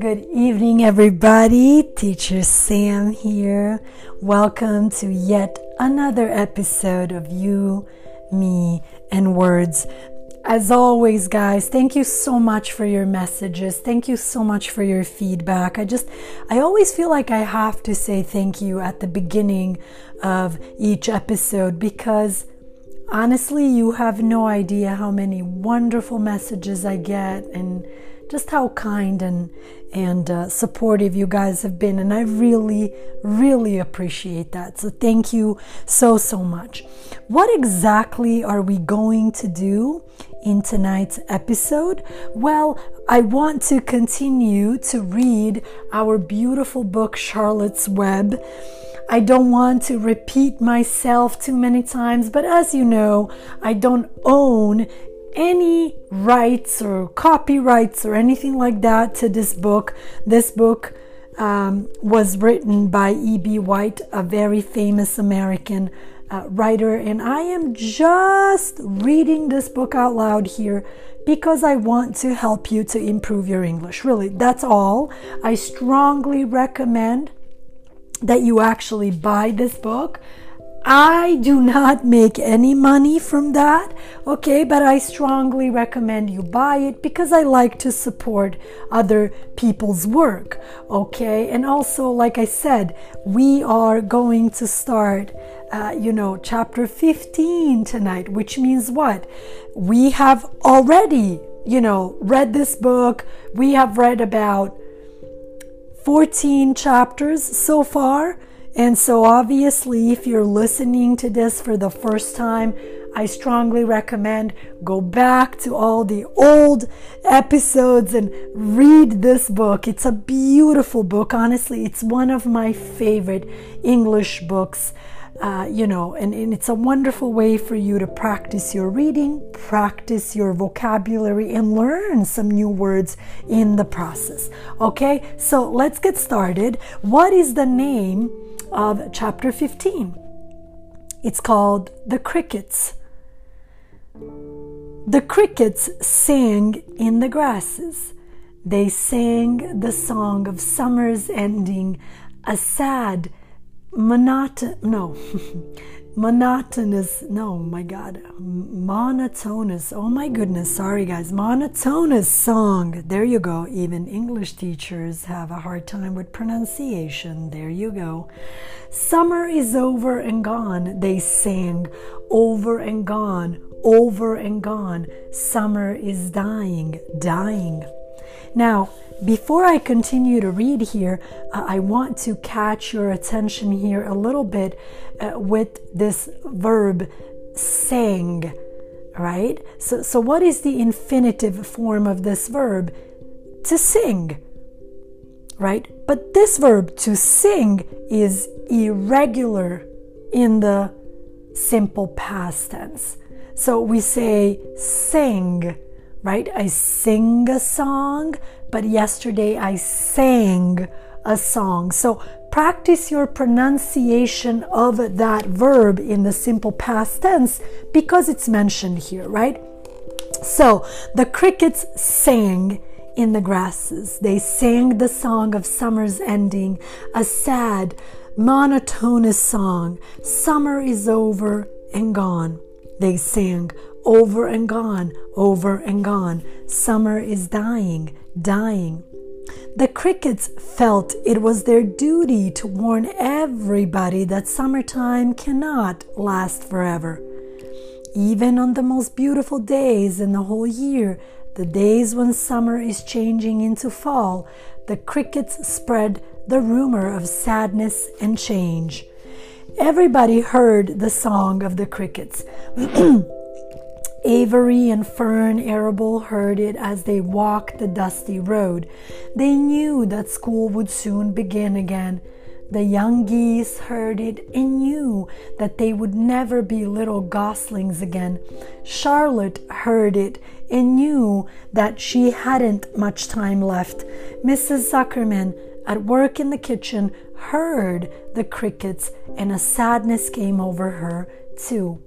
Good evening, everybody. Teacher Sam here. Welcome to yet another episode of You, Me, and Words. As always, guys, thank you so much for your messages. Thank you so much for your feedback. I just, I always feel like I have to say thank you at the beginning of each episode because honestly, you have no idea how many wonderful messages I get and just how kind and and uh, supportive you guys have been and i really really appreciate that. So thank you so so much. What exactly are we going to do in tonight's episode? Well i want to continue to read our beautiful book charlotte's web I don't want to repeat myself too many times, but as you know, I don't own any rights or copyrights or anything like that to this book. This book um, was written by E.B. White, a very famous American uh, writer, and I am just reading this book out loud here because I want to help you to improve your English. Really, that's all. I strongly recommend that you actually buy this book I do not make any money from that, okay, but I strongly recommend you buy it because I like to support other people's work, okay? And also, like I said, we are going to start, uh, you know, chapter 15 tonight, which means what? We have already, you know, read this book, we have read about 14 chapters so far and so, obviously, if you're listening to this for the first time, I strongly recommend go back to all the old episodes and read this book. It's a beautiful book. Honestly, it's one of my favorite English books. Uh, you know, and, and it's a wonderful way for you to practice your reading, practice your vocabulary, and learn some new words in the process. Okay, so let's get started. What is the name? of chapter 15. It's called The Crickets. The crickets sang in the grasses. They sang the song of summer's ending, a sad, monotonous, no, monotonous, no, my God, monotonous, oh my goodness, sorry guys, monotonous song. There you go. Even English teachers have a hard time with pronunciation. There you go. Summer is over and gone, they sang, over and gone, over and gone. Summer is dying, dying. Now, before I continue to read here, uh, I want to catch your attention here a little bit uh, with this verb sang, right? So, so, what is the infinitive form of this verb? To sing, right? But this verb to sing is irregular in the simple past tense. So we say sing, right? I sing a song, but yesterday I sang a song. So practice your pronunciation of that verb in the simple past tense because it's mentioned here, right? So the crickets sang in the grasses. They sang the song of summer's ending, a sad, monotonous song. Summer is over and gone. They sang over and gone, over and gone. Summer is dying, dying. The crickets felt it was their duty to warn everybody that summertime cannot last forever. Even on the most beautiful days in the whole year, the days when summer is changing into fall, the crickets spread the rumor of sadness and change. Everybody heard the song of the crickets. Avery and Fern Arable heard it as they walked the dusty road. They knew that school would soon begin again. The young geese heard it and knew that they would never be little goslings again. Charlotte heard it and knew that she hadn't much time left. Mrs. Zuckerman, at work in the kitchen, heard the crickets and a sadness came over her, too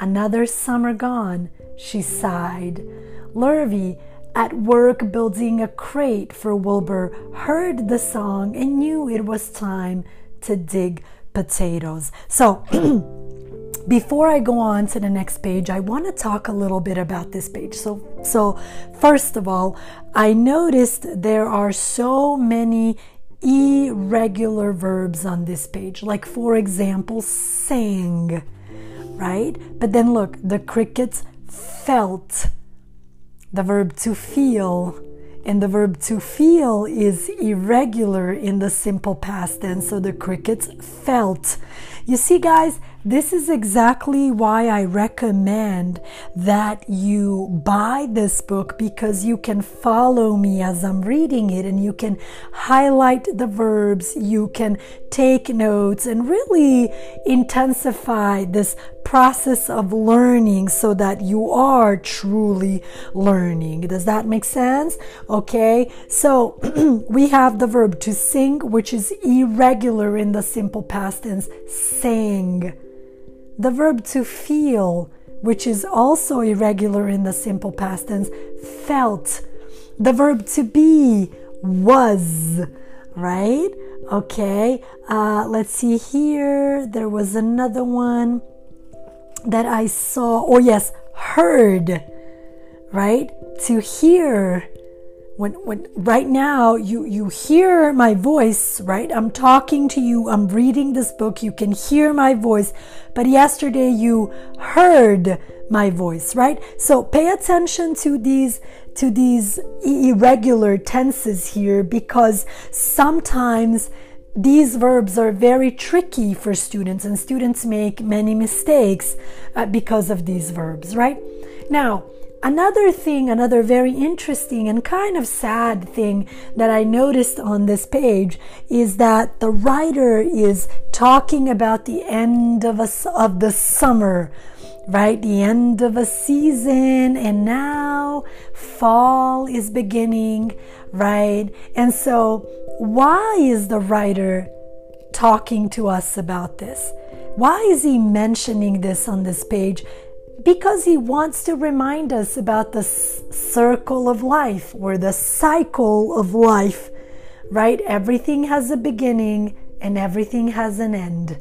Another summer gone, she sighed. Lurvy, at work building a crate for Wilbur, heard the song and knew it was time to dig potatoes. So, before I go on to the next page, I want to talk a little bit about this page. So, so first of all, I noticed there are so many irregular verbs on this page. Like, for example, sang right? But then look, the crickets felt the verb to feel. And the verb to feel is irregular in the simple past tense. So the crickets felt. You see, guys, this is exactly why I recommend that you buy this book because you can follow me as I'm reading it and you can highlight the verbs, you can take notes, and really intensify this process of learning so that you are truly learning. Does that make sense? Okay, so we have the verb to sing, which is irregular in the simple past tense, sang the verb to feel, which is also irregular in the simple past tense, felt. The verb to be was, right? Okay, uh, let's see here. There was another one that I saw. or yes, heard, right? To hear. When when right now you you hear my voice right? I'm talking to you. I'm reading this book. You can hear my voice. But yesterday you heard my voice right? So pay attention to these to these irregular tenses here because sometimes these verbs are very tricky for students and students make many mistakes uh, because of these verbs right now Another thing, another very interesting and kind of sad thing that I noticed on this page is that the writer is talking about the end of a, of the summer, right? The end of a season, and now fall is beginning, right? And so, why is the writer talking to us about this? Why is he mentioning this on this page? because he wants to remind us about the circle of life or the cycle of life, right? Everything has a beginning and everything has an end.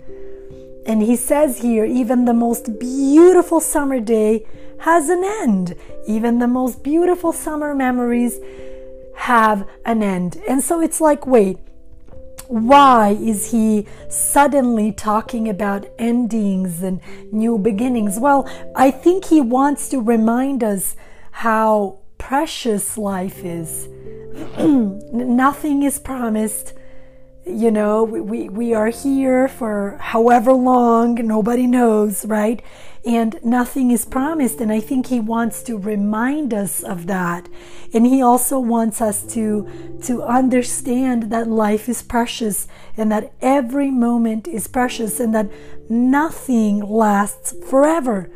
And he says here, even the most beautiful summer day has an end. Even the most beautiful summer memories have an end. And so it's like, wait, why is he suddenly talking about endings and new beginnings? Well, I think he wants to remind us how precious life is. Nothing is promised. You know, we, we are here for however long, nobody knows, right? and nothing is promised. And I think he wants to remind us of that. And he also wants us to, to understand that life is precious and that every moment is precious and that nothing lasts forever,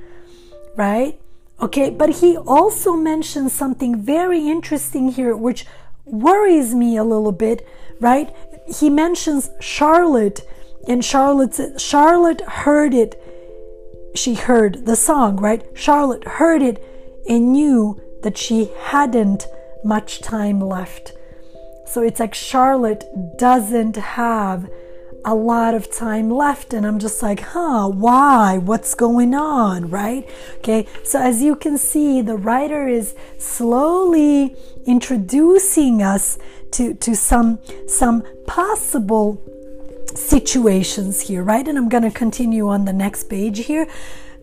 right? Okay, but he also mentions something very interesting here, which worries me a little bit, right? He mentions Charlotte, and Charlotte Charlotte heard it she heard the song, right? Charlotte heard it and knew that she hadn't much time left. So it's like Charlotte doesn't have a lot of time left. And I'm just like, huh, why? What's going on? Right? Okay. So as you can see, the writer is slowly introducing us to, to some, some possible situations here, right? And I'm going to continue on the next page here.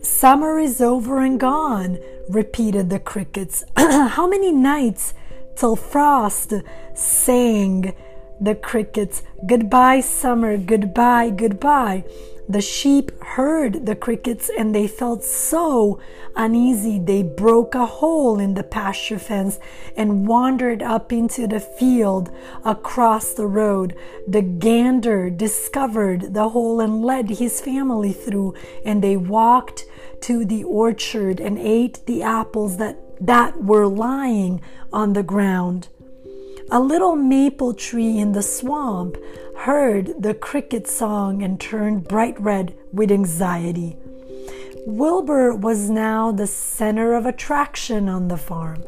Summer is over and gone, repeated the crickets. How many nights till frost sang the crickets, Goodbye, summer, goodbye, goodbye. The sheep heard the crickets and they felt so uneasy they broke a hole in the pasture fence and wandered up into the field across the road. The gander discovered the hole and led his family through, and they walked to the orchard and ate the apples that, that were lying on the ground. A little maple tree in the swamp heard the cricket song and turned bright red with anxiety. Wilbur was now the center of attraction on the farm.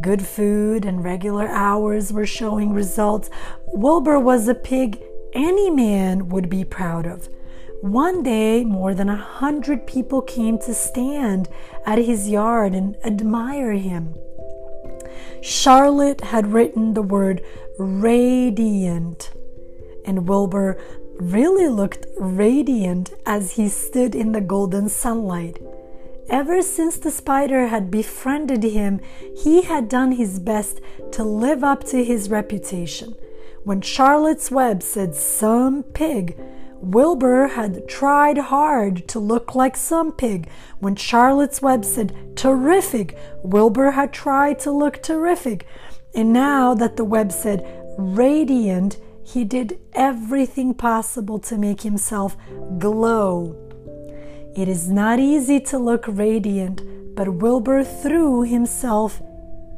Good food and regular hours were showing results. Wilbur was a pig any man would be proud of. One day, more than a hundred people came to stand at his yard and admire him. Charlotte had written the word radiant, and Wilbur really looked radiant as he stood in the golden sunlight. Ever since the spider had befriended him, he had done his best to live up to his reputation. When Charlotte's Web said some pig, Wilbur had tried hard to look like some pig. When Charlotte's Web said terrific, Wilbur had tried to look terrific. And now that the web said radiant, he did everything possible to make himself glow. It is not easy to look radiant, but Wilbur threw himself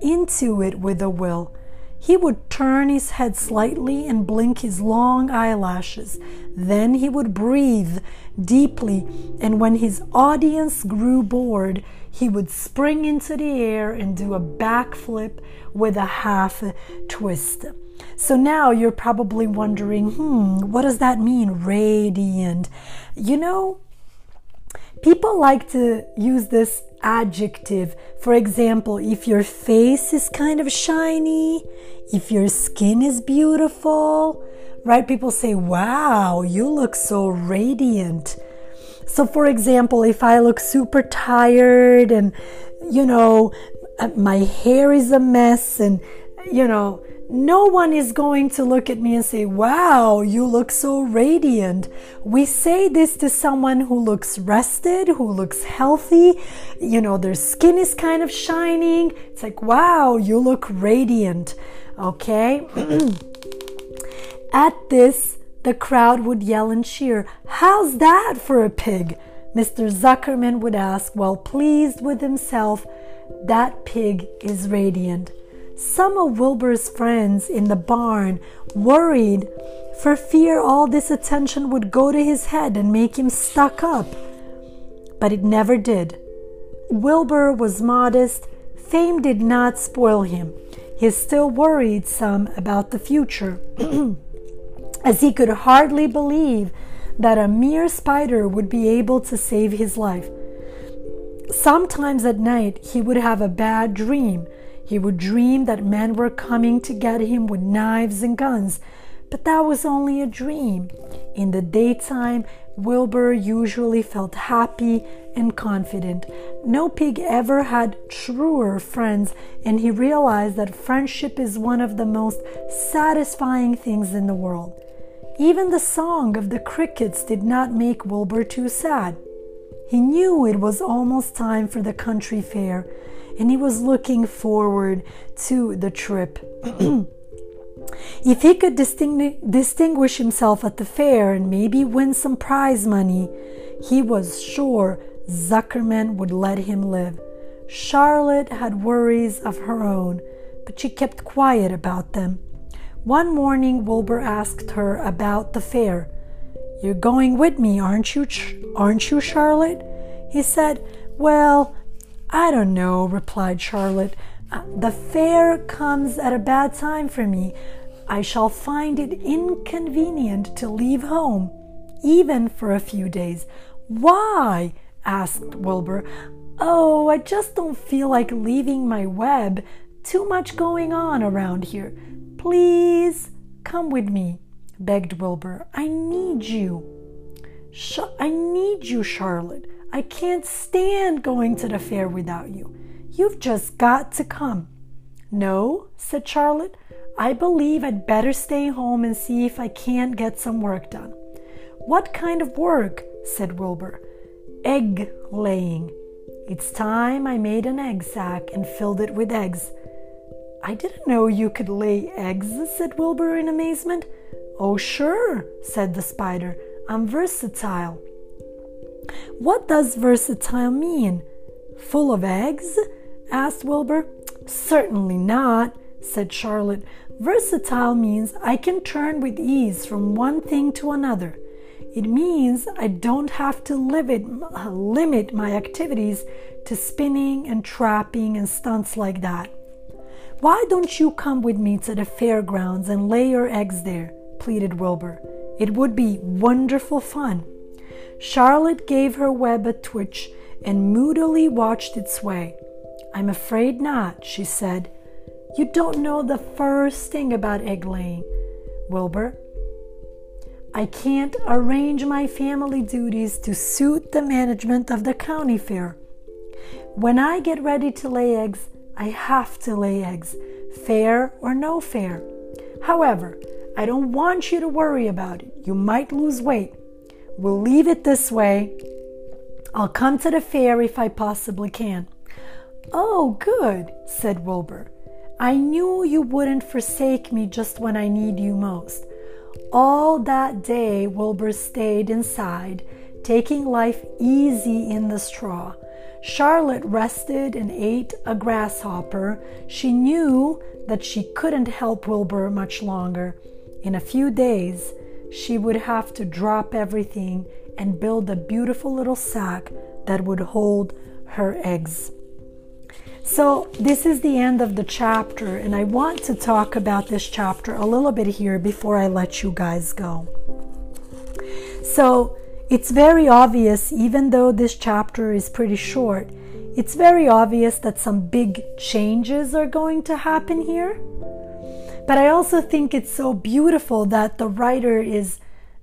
into it with a will. He would turn his head slightly and blink his long eyelashes. Then he would breathe deeply, and when his audience grew bored, he would spring into the air and do a backflip with a half twist. So now you're probably wondering, hmm, what does that mean, radiant? You know, People like to use this adjective. For example, if your face is kind of shiny, if your skin is beautiful, right? People say, wow, you look so radiant. So, for example, if I look super tired and, you know, uh, my hair is a mess and, you know, no one is going to look at me and say, Wow, you look so radiant. We say this to someone who looks rested, who looks healthy. You know, their skin is kind of shining. It's like, Wow, you look radiant. Okay? at this, the crowd would yell and cheer, How's that for a pig? Mr. Zuckerman would ask, well pleased with himself, That pig is radiant. Some of Wilbur's friends in the barn worried for fear all this attention would go to his head and make him stuck up. But it never did. Wilbur was modest. Fame did not spoil him. He still worried some about the future, as he could hardly believe that a mere spider would be able to save his life. Sometimes at night he would have a bad dream he would dream that men were coming to get him with knives and guns, but that was only a dream. In the daytime, Wilbur usually felt happy and confident. No pig ever had truer friends, and he realized that friendship is one of the most satisfying things in the world. Even the song of the crickets did not make Wilbur too sad. He knew it was almost time for the country fair, and he was looking forward to the trip. if he could distinguish himself at the fair and maybe win some prize money, he was sure Zuckerman would let him live. Charlotte had worries of her own, but she kept quiet about them. One morning, Wilbur asked her about the fair. You're going with me, aren't you, aren't you, Charlotte? He said, Well, I don't know, replied Charlotte. Uh, the fair comes at a bad time for me. I shall find it inconvenient to leave home, even for a few days. Why? asked Wilbur. Oh, I just don't feel like leaving my web. Too much going on around here. Please come with me, begged Wilbur. I need you. Sh- I need you, Charlotte. I can't stand going to the fair without you. You've just got to come. No, said Charlotte. I believe I'd better stay home and see if I can't get some work done. What kind of work? said Wilbur. Egg laying. It's time I made an egg sack and filled it with eggs. I didn't know you could lay eggs, said Wilbur in amazement. Oh, sure, said the spider. I'm versatile. What does versatile mean? Full of eggs? asked Wilbur. Certainly not, said Charlotte. Versatile means I can turn with ease from one thing to another. It means I don't have to limit, limit my activities to spinning and trapping and stunts like that. Why don't you come with me to the fairgrounds and lay your eggs there? pleaded Wilbur. It would be wonderful fun. Charlotte gave her web a twitch and moodily watched its way. I'm afraid not, she said. You don't know the first thing about egg laying, Wilbur. I can't arrange my family duties to suit the management of the county fair. When I get ready to lay eggs, I have to lay eggs, fair or no fair. However, I don't want you to worry about it. You might lose weight. We'll leave it this way. I'll come to the fair if I possibly can. Oh, good, said Wilbur. I knew you wouldn't forsake me just when I need you most. All that day, Wilbur stayed inside, taking life easy in the straw. Charlotte rested and ate a grasshopper. She knew that she couldn't help Wilbur much longer. In a few days, she would have to drop everything and build a beautiful little sack that would hold her eggs. So, this is the end of the chapter, and I want to talk about this chapter a little bit here before I let you guys go. So, it's very obvious, even though this chapter is pretty short, it's very obvious that some big changes are going to happen here. But I also think it's so beautiful that the writer is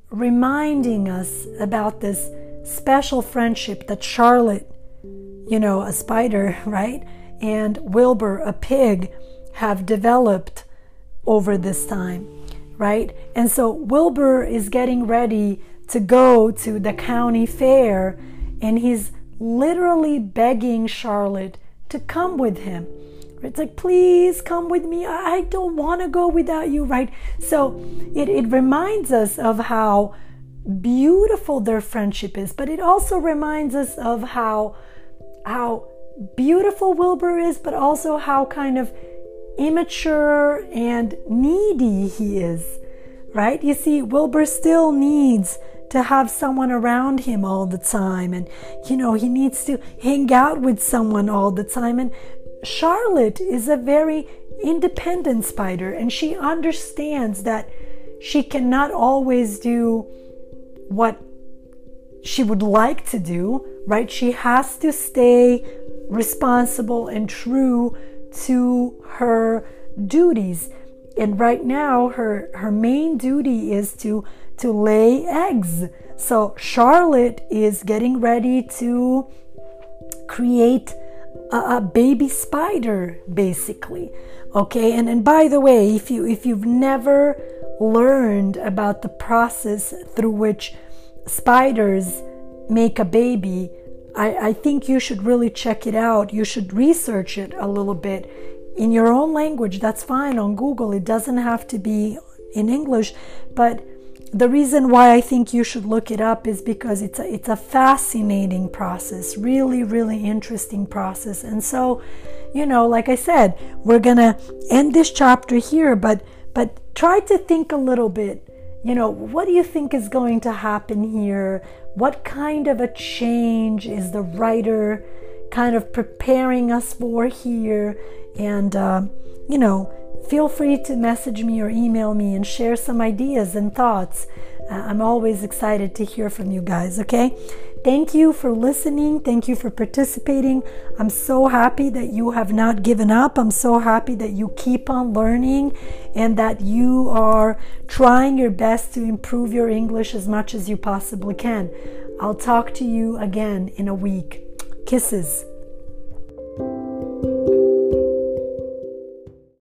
reminding us about this special friendship that Charlotte, you know, a spider, right, and Wilbur, a pig, have developed over this time, right? And so Wilbur is getting ready to go to the county fair and he's literally begging Charlotte to come with him. It's like, please come with me. I don't want to go without you, right? So it, it reminds us of how beautiful their friendship is, but it also reminds us of how how beautiful Wilbur is, but also how kind of immature and needy he is, right? You see, Wilbur still needs to have someone around him all the time. And, you know, he needs to hang out with someone all the time. And Charlotte is a very independent spider, and she understands that she cannot always do what she would like to do, right? She has to stay responsible and true to her duties. And right now, her, her main duty is to to lay eggs. So Charlotte is getting ready to create a, a, baby spider basically okay? And and by the way if you if you've never learned about the process through which spiders make a baby I, I think you should really check it out. You should research it a little bit. In your own language that's fine. On google it doesn't have to be in english but the reason why I think you should look it up is because it's a, it's a fascinating process, really, really interesting process. And so, you know, like I said, we're gonna end this chapter here, but but try to think a little bit. You know, what do you think is going to happen here? What kind of a change is the writer kind of preparing us for here? And uh, you know, Feel free to message me or email me and share some ideas and thoughts. Uh, I'm always excited to hear from you guys, okay? Thank you for listening. Thank you for participating. I'm so happy that you have not given up. I'm so happy that you keep on learning and that you are trying your best to improve your English as much as you possibly can. I'll talk to you again in a week. Kisses.